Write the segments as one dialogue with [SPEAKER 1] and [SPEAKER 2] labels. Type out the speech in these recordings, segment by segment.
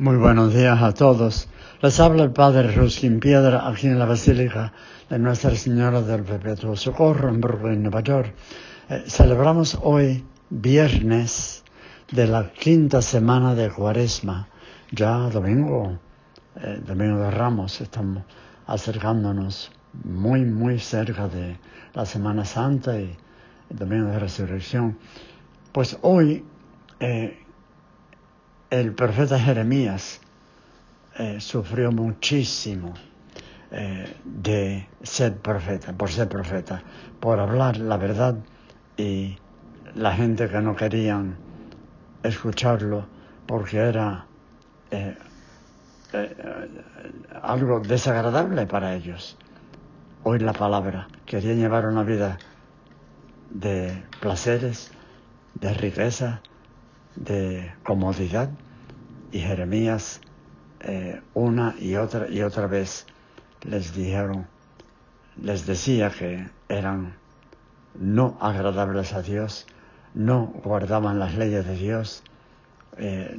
[SPEAKER 1] Muy buenos días a todos. Les habla el Padre Ruskin Piedra aquí en la Basílica de Nuestra Señora del Perpetuo Socorro en Brooklyn, Nueva York. Eh, celebramos hoy viernes de la quinta semana de Cuaresma. Ya domingo, eh, domingo de Ramos, estamos acercándonos muy, muy cerca de la Semana Santa y el domingo de Resurrección. Pues hoy eh, el profeta Jeremías eh, sufrió muchísimo eh, de ser profeta, por ser profeta, por hablar la verdad y la gente que no querían escucharlo porque era eh, algo desagradable para ellos. Oír la palabra, querían llevar una vida de placeres, de riqueza, de comodidad y Jeremías eh, una y otra y otra vez les dijeron, les decía que eran no agradables a Dios, no guardaban las leyes de Dios eh,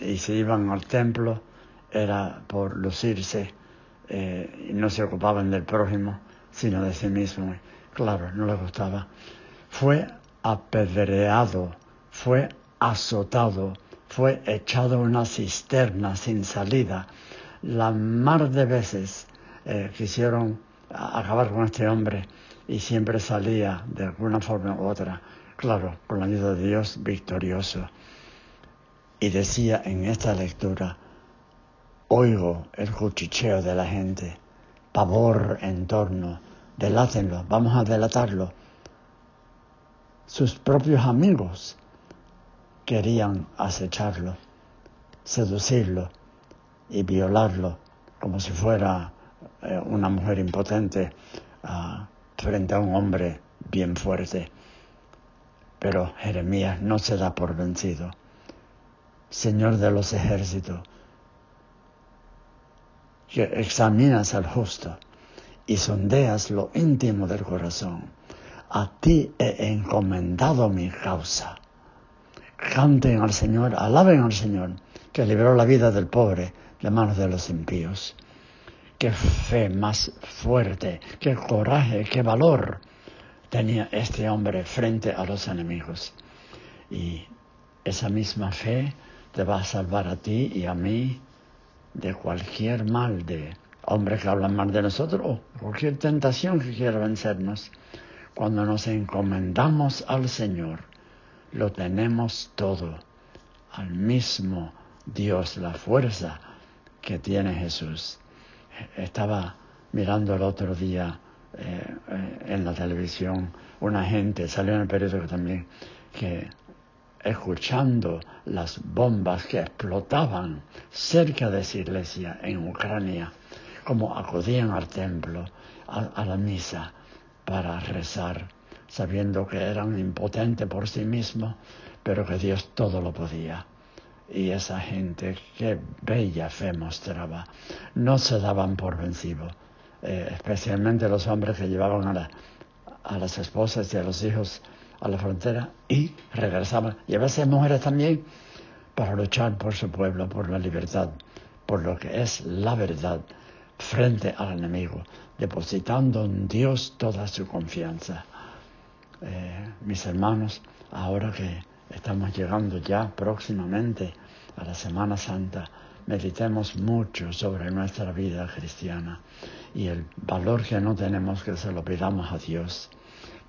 [SPEAKER 1] y se iban al templo era por lucirse eh, no se ocupaban del prójimo sino de sí mismo. Claro, no les gustaba. Fue apedreado, fue azotado, fue echado una cisterna sin salida. La mar de veces eh, quisieron acabar con este hombre y siempre salía de alguna forma u otra, claro, con la ayuda de Dios victorioso. Y decía en esta lectura, oigo el cuchicheo de la gente, pavor en torno, delátenlo, vamos a delatarlo. Sus propios amigos querían acecharlo, seducirlo y violarlo como si fuera eh, una mujer impotente ah, frente a un hombre bien fuerte. Pero Jeremías no se da por vencido. Señor de los ejércitos, que examinas al justo y sondeas lo íntimo del corazón. A ti he encomendado mi causa canten al Señor, alaben al Señor, que liberó la vida del pobre de manos de los impíos. Qué fe más fuerte, qué coraje, qué valor tenía este hombre frente a los enemigos. Y esa misma fe te va a salvar a ti y a mí de cualquier mal de hombre que hablan mal de nosotros o cualquier tentación que quiera vencernos. Cuando nos encomendamos al Señor, lo tenemos todo al mismo Dios, la fuerza que tiene Jesús. Estaba mirando el otro día eh, eh, en la televisión una gente, salió en el periódico también, que escuchando las bombas que explotaban cerca de esa iglesia en Ucrania, como acudían al templo, a la misa, para rezar sabiendo que eran impotentes por sí mismos, pero que Dios todo lo podía. Y esa gente, qué bella fe mostraba, no se daban por vencidos, eh, especialmente los hombres que llevaban a, a las esposas y a los hijos a la frontera y regresaban, y a veces mujeres también, para luchar por su pueblo, por la libertad, por lo que es la verdad frente al enemigo, depositando en Dios toda su confianza. Eh, mis hermanos, ahora que estamos llegando ya próximamente a la Semana Santa, meditemos mucho sobre nuestra vida cristiana y el valor que no tenemos que se lo pidamos a Dios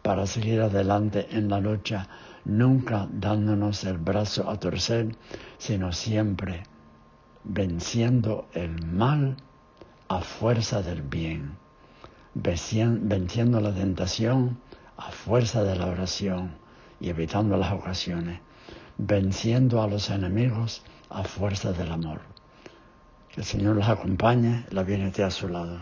[SPEAKER 1] para seguir adelante en la lucha, nunca dándonos el brazo a torcer, sino siempre venciendo el mal a fuerza del bien, venciendo la tentación a fuerza de la oración y evitando las ocasiones, venciendo a los enemigos a fuerza del amor. Que el Señor los acompañe, la viene a su lado.